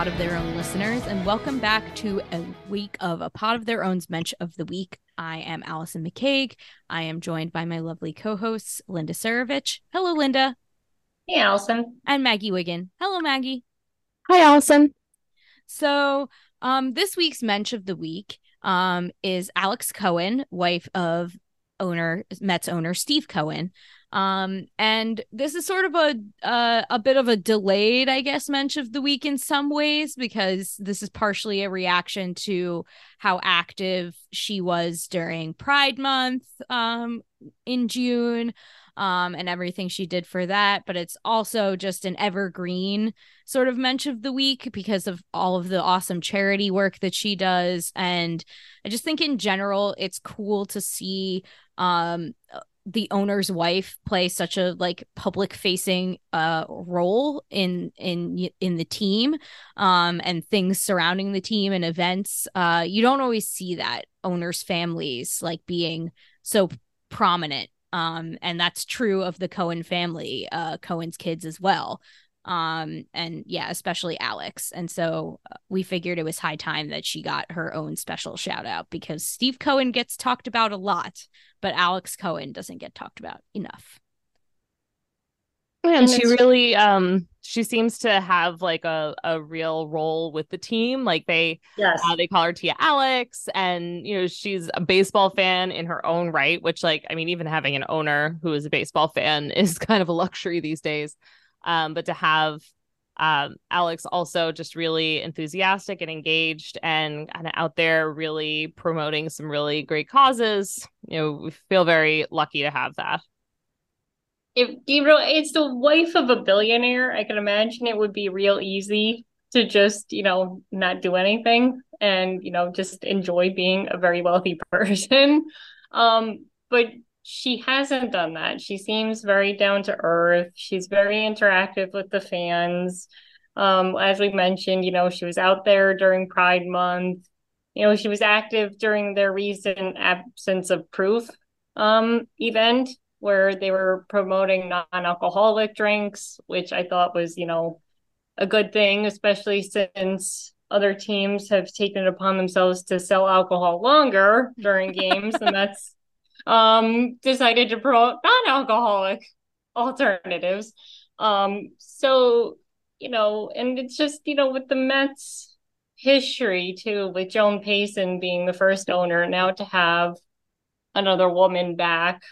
Pod of Their Own listeners, and welcome back to a week of a Pod of Their Own's Mensch of the Week. I am Allison McCague. I am joined by my lovely co hosts, Linda Surovich. Hello, Linda. Hey, Allison. And Maggie Wiggin. Hello, Maggie. Hi, Allison. So, um, this week's Mensch of the Week um, is Alex Cohen, wife of owner Mets owner Steve Cohen. Um, and this is sort of a uh, a bit of a delayed, I guess, mensch of the week in some ways because this is partially a reaction to how active she was during Pride Month um, in June um, and everything she did for that. But it's also just an evergreen sort of mensch of the week because of all of the awesome charity work that she does. And I just think in general, it's cool to see um the owner's wife play such a like public facing uh role in in in the team um and things surrounding the team and events uh you don't always see that owners families like being so prominent um and that's true of the Cohen family uh Cohen's kids as well um and yeah especially alex and so uh, we figured it was high time that she got her own special shout out because steve cohen gets talked about a lot but alex cohen doesn't get talked about enough And, And she really um she seems to have like a, a real role with the team. Like they Yes. uh, they call her Tia Alex and you know she's a baseball fan in her own right, which like I mean even having an owner who is a baseball fan is kind of a luxury these days. Um but to have um Alex also just really enthusiastic and engaged and kind of out there really promoting some really great causes. You know, we feel very lucky to have that. if know it's the wife of a billionaire, I can imagine it would be real easy to just, you know, not do anything and, you know, just enjoy being a very wealthy person. Um, but she hasn't done that. She seems very down to earth. She's very interactive with the fans. Um, as we mentioned, you know, she was out there during Pride Month. You know, she was active during their recent absence of proof um event where they were promoting non-alcoholic drinks, which I thought was, you know, a good thing, especially since other teams have taken it upon themselves to sell alcohol longer during games, and that's um decided to promote non-alcoholic alternatives. Um, so you know, and it's just, you know, with the Mets history too, with Joan Payson being the first owner, now to have another woman back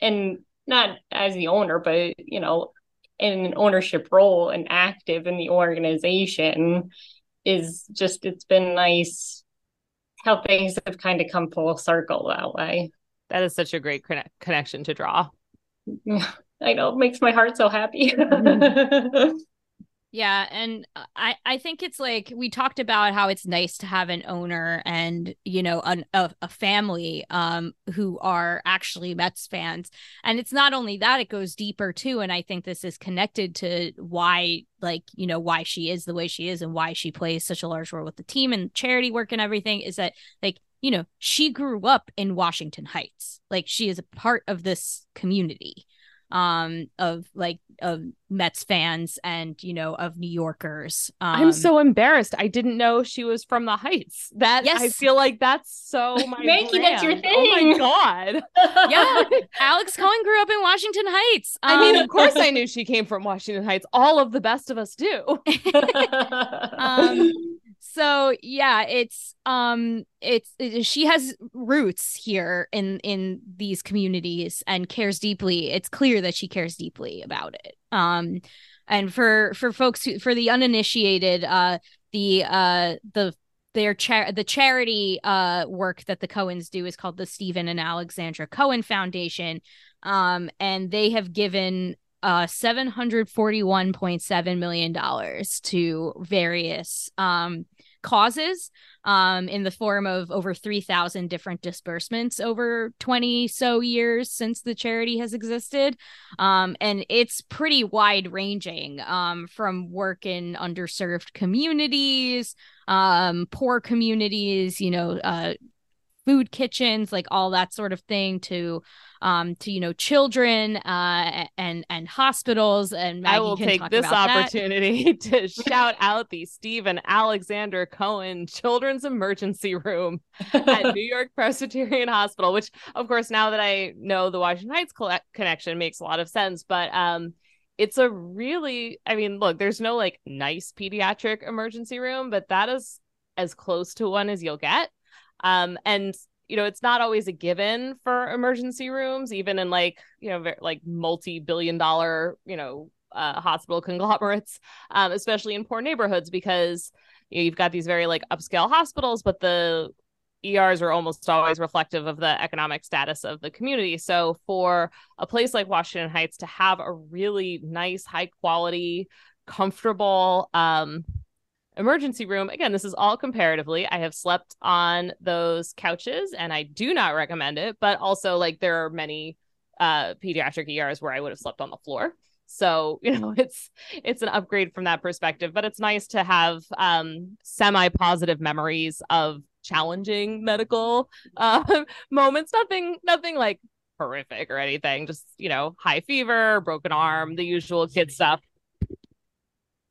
and not as the owner, but you know, in an ownership role and active in the organization is just it's been nice how things have kind of come full circle that way. That is such a great conne- connection to draw. I know it makes my heart so happy. Yeah, and I I think it's like we talked about how it's nice to have an owner and you know an, a a family um who are actually Mets fans, and it's not only that it goes deeper too, and I think this is connected to why like you know why she is the way she is and why she plays such a large role with the team and charity work and everything is that like you know she grew up in Washington Heights, like she is a part of this community um of like of Mets fans and you know of New Yorkers. Um, I'm so embarrassed. I didn't know she was from the Heights. That Yes. I feel like that's so my that's your brand. Oh my god. yeah, Alex Cohen grew up in Washington Heights. I mean, Um, of course I knew she came from Washington Heights. All of the best of us do. um so yeah it's um it's it- she has roots here in in these communities and cares deeply. It's clear that she cares deeply about it. Um and for for folks who for the uninitiated uh the uh the their char- the charity uh work that the Cohens do is called the Steven and Alexandra Cohen Foundation. Um and they have given uh 741.7 million dollars to various um causes um in the form of over 3000 different disbursements over 20 so years since the charity has existed. Um and it's pretty wide ranging um from work in underserved communities um poor communities you know uh food kitchens like all that sort of thing to um to you know children uh and and hospitals and Maggie I will can take talk this about that. opportunity to shout out the Steven Alexander Cohen Children's Emergency Room at New York Presbyterian Hospital, which, of course, now that I know the Washington Heights colle- connection makes a lot of sense. But um, it's a really, I mean, look, there's no like nice pediatric emergency room, but that is as close to one as you'll get. Um, and you know, it's not always a given for emergency rooms, even in like, you know, like multi billion dollar, you know, uh, hospital conglomerates, um, especially in poor neighborhoods, because you know, you've got these very like upscale hospitals, but the ERs are almost always reflective of the economic status of the community. So for a place like Washington Heights to have a really nice, high quality, comfortable um, emergency room, again, this is all comparatively. I have slept on those couches and I do not recommend it, but also like there are many uh pediatric ERs where I would have slept on the floor. So, you know, it's it's an upgrade from that perspective, but it's nice to have um semi-positive memories of challenging medical uh moments, nothing nothing like horrific or anything, just, you know, high fever, broken arm, the usual kid stuff.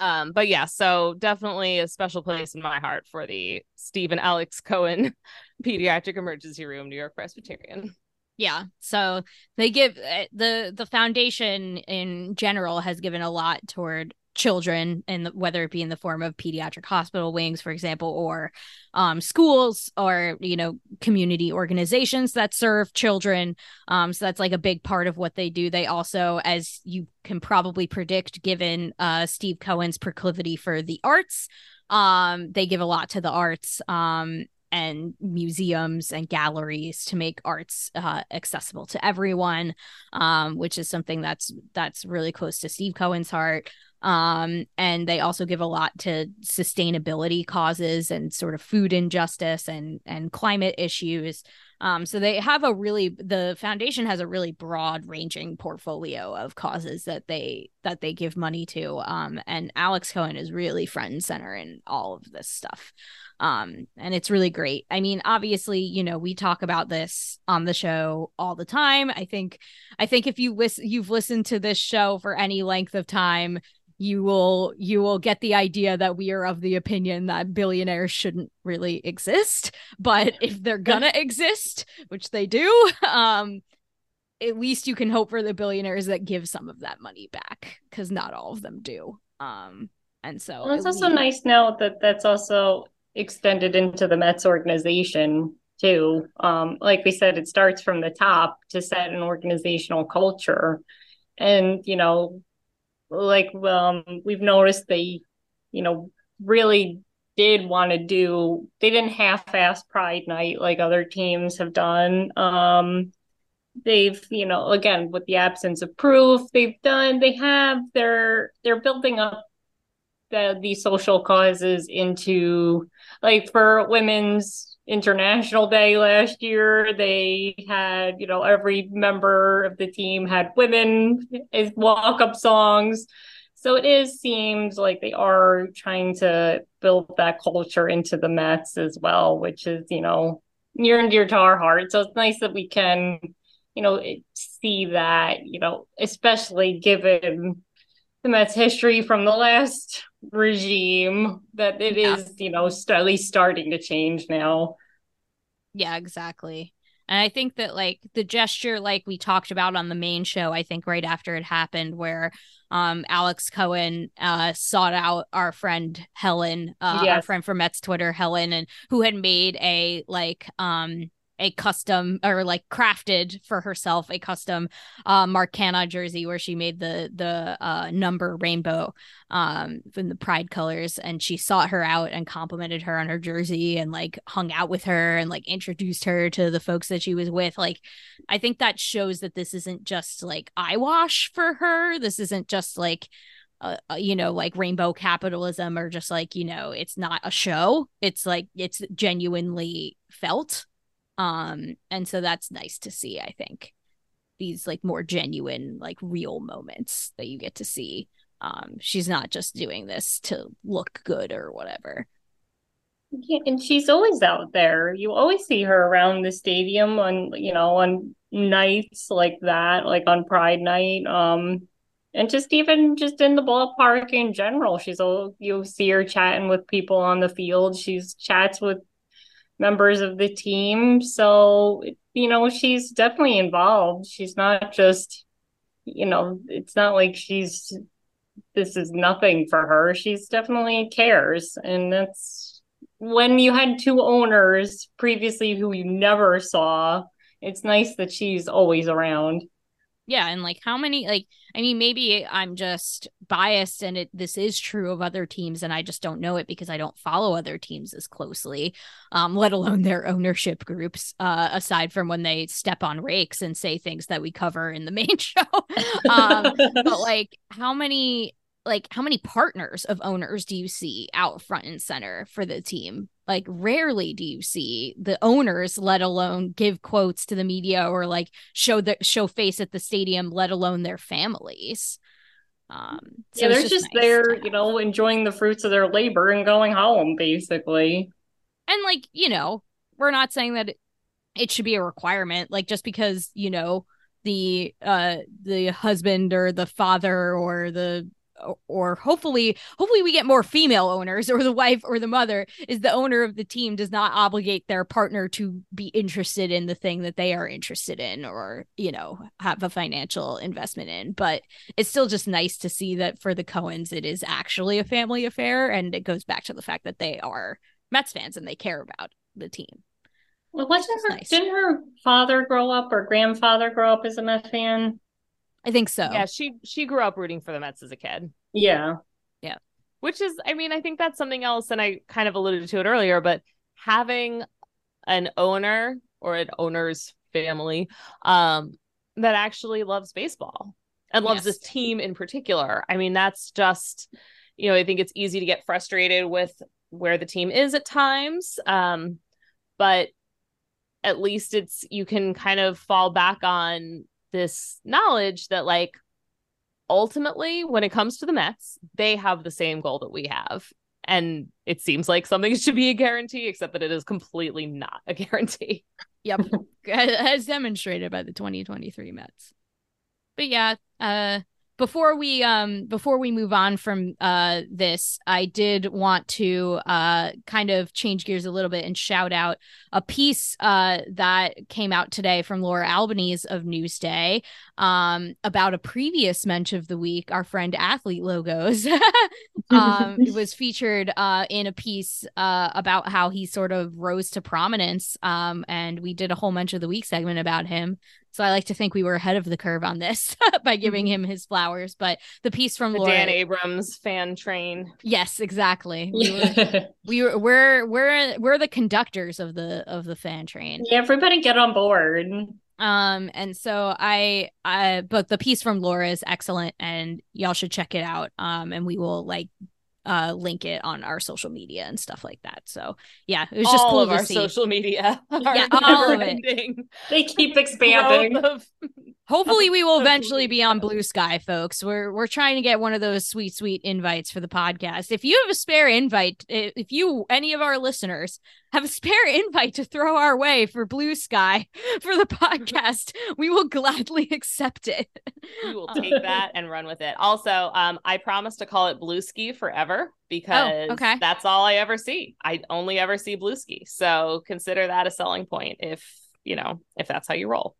Um, but yeah, so definitely a special place in my heart for the Steven Alex Cohen Pediatric Emergency Room, New York Presbyterian. yeah so they give uh, the the foundation in general has given a lot toward children and whether it be in the form of pediatric hospital wings for example or um, schools or you know community organizations that serve children. Um, so that's like a big part of what they do. They also as you can probably predict given uh, steve cohen's proclivity for the arts um, they give a lot to the arts. Um, and museums and galleries to make arts uh, accessible to everyone, um, which is something that's that's really close to Steve Cohen's heart. Um, and they also give a lot to sustainability causes and sort of food injustice and and climate issues. Um, so they have a really the foundation has a really broad ranging portfolio of causes that they that they give money to. Um, and Alex Cohen is really front and center in all of this stuff. Um and it's really great. I mean obviously you know we talk about this on the show all the time. I think i think if you listen you've listened to this show for any length of time you will you will get the idea that we are of the opinion that billionaires shouldn't really exist but if they're gonna exist which they do um at least you can hope for the billionaires that give some of that money back because not all of them do um and so Well, it's also least- nice now that that's also extended into the Mets organization too. Um, like we said, it starts from the top to set an organizational culture, and you know, like um, we've noticed they, you know, really did want to do. They didn't half-ass Pride Night like other teams have done. Um, they've you know again with the absence of proof they've done they have they're they're building up the these social causes into like for women's international day last year. They had you know every member of the team had women as walk-up songs. So it is seems like they are trying to build that culture into the mets as well which is you know near and dear to our heart. So it's nice that we can you know see that you know especially given the Mets history from the last regime that it Yeah. is, you know, st- at least starting to change now. Yeah, exactly. And I think that like the gesture like we talked about on the main show, I think right after it happened where um Alex Cohen uh sought out our friend Helen, uh our friend from Mets Twitter, Helen, and who had made a like um a custom or like crafted for herself a custom uh Mark Canha jersey where she made the the uh number rainbow um the pride colors. And she sought her out and complimented her on her jersey and like hung out with her and like introduced her to the folks that she was with. Like i think that shows that this isn't just like eyewash for her. This isn't just like uh, uh, you know like rainbow capitalism or just like you know it's not a show. It's like it's genuinely felt um and so that's nice to see i think these like more genuine like real moments that you get to see um she's not just doing this to look good or whatever Yeah, and she's always out there. You always see her around the stadium on, you know, on nights like that, like on Pride Night. Um, and just even just in the ballpark in general, she's all you see her chatting with people on the field. She's chats with members of the team. So, you know, she's definitely involved. She's not just, you know, it's not like she's this is nothing for her. She's definitely cares. And that's when you had two owners previously who you never saw, it's nice that she's always around. Yeah and like how many like i mean maybe i'm just biased and it this is true of other teams and i just don't know it because i don't follow other teams as closely um let alone their ownership groups uh aside from when they step on rakes and say things that we cover in the main show. Um but like how many like how many partners of owners do you see out front and center for the team like rarely do you see the owners let alone give quotes to the media or like show the show face at the stadium let alone their families um so yeah, they're just, nice there, you know, enjoying the fruits of their labor and going home, basically. and like you know we're not saying that it, it should be a requirement like just because you know the uh the husband or the father or the or hopefully hopefully we get more female owners or the wife or the mother is the owner of the team does not obligate their partner to be interested in the thing that they are interested in or you know have a financial investment in but it's still just nice to see that for the Cohens it is actually a family affair and it goes back to the fact that they are Mets fans and they care about the team. Well, wasn't her, nice. didn't her father grow up or grandfather grow up as a mets fan? I think so. Yeah, she she grew up rooting for the Mets as a kid. Yeah. Yeah. Which is i mean i think that's something else and i kind of alluded to it earlier but having an owner or an owner's family um that actually loves baseball and loves Yes. this team in particular i mean that's just you know i think it's easy to get frustrated with where the team is at times um but at least it's you can kind of fall back on this knowledge that like ultimately, when it comes to the Mets, they have the same goal that we have. And it seems like something should be a guarantee, except that it is completely not a guarantee. Yep. As demonstrated by the 2023 Mets. But yeah, uh before we um before we move on from uh this, I did want to uh kind of change gears a little bit and shout out a piece uh that came out today from Laura Albanese of Newsday um about a previous mensch of the week, our friend athlete logos. um it was featured uh in a piece uh about how he sort of rose to prominence um and we did a whole mensch of the week segment about him so i like to think we were ahead of the curve on this by giving him his flowers but the piece from The Laura Dan Abrams fan train. yes exactly We were, we were we're we're we're the conductors of the of the fan train Yeah, everybody get on board. um and so i i but the piece from laura is excellent and y'all should check it out um and we will like uh link it on our social media and stuff like that. So yeah, it was just all cool of to our see. social media. Yeah, all of it. They keep expanding. of- Hopefully, we will eventually be on. Blue Sky, folks. We're we're trying to get one of those sweet, sweet invites for the podcast. If you have a spare invite, if you any of our listeners have a spare invite to throw our way for Blue Sky for the podcast, we will gladly accept it. we will take that and run with it. Also, um, I promise to call it Blue Ski forever because Oh, okay. that's all I ever see. I only ever see Blue Ski. So consider that a selling point if you know if that's how you roll.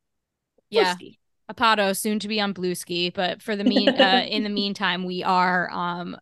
Blue Yeah. Ski. Apato soon to be on Blue Ski, but for the mean uh, in the meantime, we are um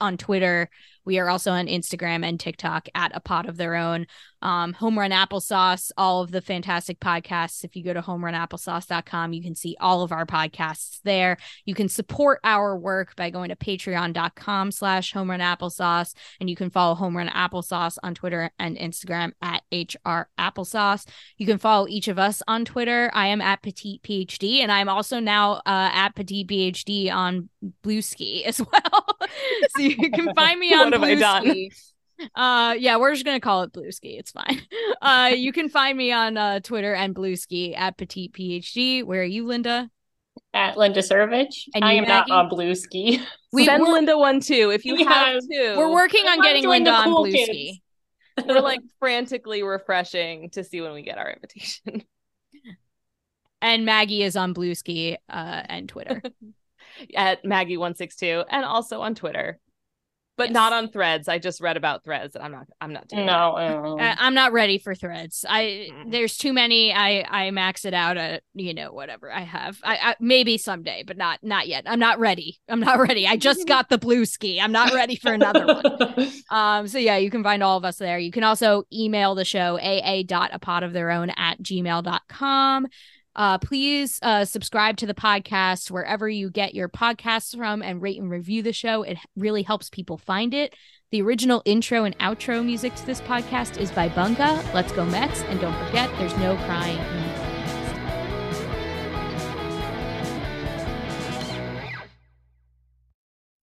on Twitter. We are also on Instagram and TikTok at a pod of their own. Um, Home Run Applesauce, all of the fantastic podcasts. If you go to homerunapplesauce.com, you can see all of our podcasts there. You can support our work by going to patreon.com slash home run applesauce. And you can follow Home Run Applesauce on Twitter and Instagram at HR Applesauce. You can follow each of us on Twitter. I am at Petite PhD, and I'm also now uh, at Petite PhD on Blue Ski as well. so you can find me on What have I done? Uh, yeah, we're just gonna call it Blue Ski. It's fine. Uh, you can find me on uh, Twitter and Blue Ski at Petite PhD. Where are you, Linda? At Linda Surovich. And I you, am not Maggie? on Blue Ski. We- Send we're- Linda one too if you have Yes. to. We're working on wanna getting Linda the on cool Blue kids. Ski. We're like frantically refreshing to see when we get our invitation. And Maggie is on Blue Ski uh, and Twitter. At Maggie162 and also on Twitter. But Yes. not on threads. I just read about threads and I'm not I'm not doing no. I- I'm not ready for threads. I there's too many. I I max it out at you know whatever I have. I, I maybe someday, but not not yet. I'm not ready. I'm not ready. I just got the blue ski. I'm not ready for another one. Um, so yeah, you can find all of us there. You can also email the show aa.apodoftheirown at gmail.com. Uh, please uh, subscribe to the podcast wherever you get your podcasts from and rate and review the show. It really helps people find it. The original intro and outro music to this podcast is by Bunga. Let's go Mets. And don't forget, there's no crying in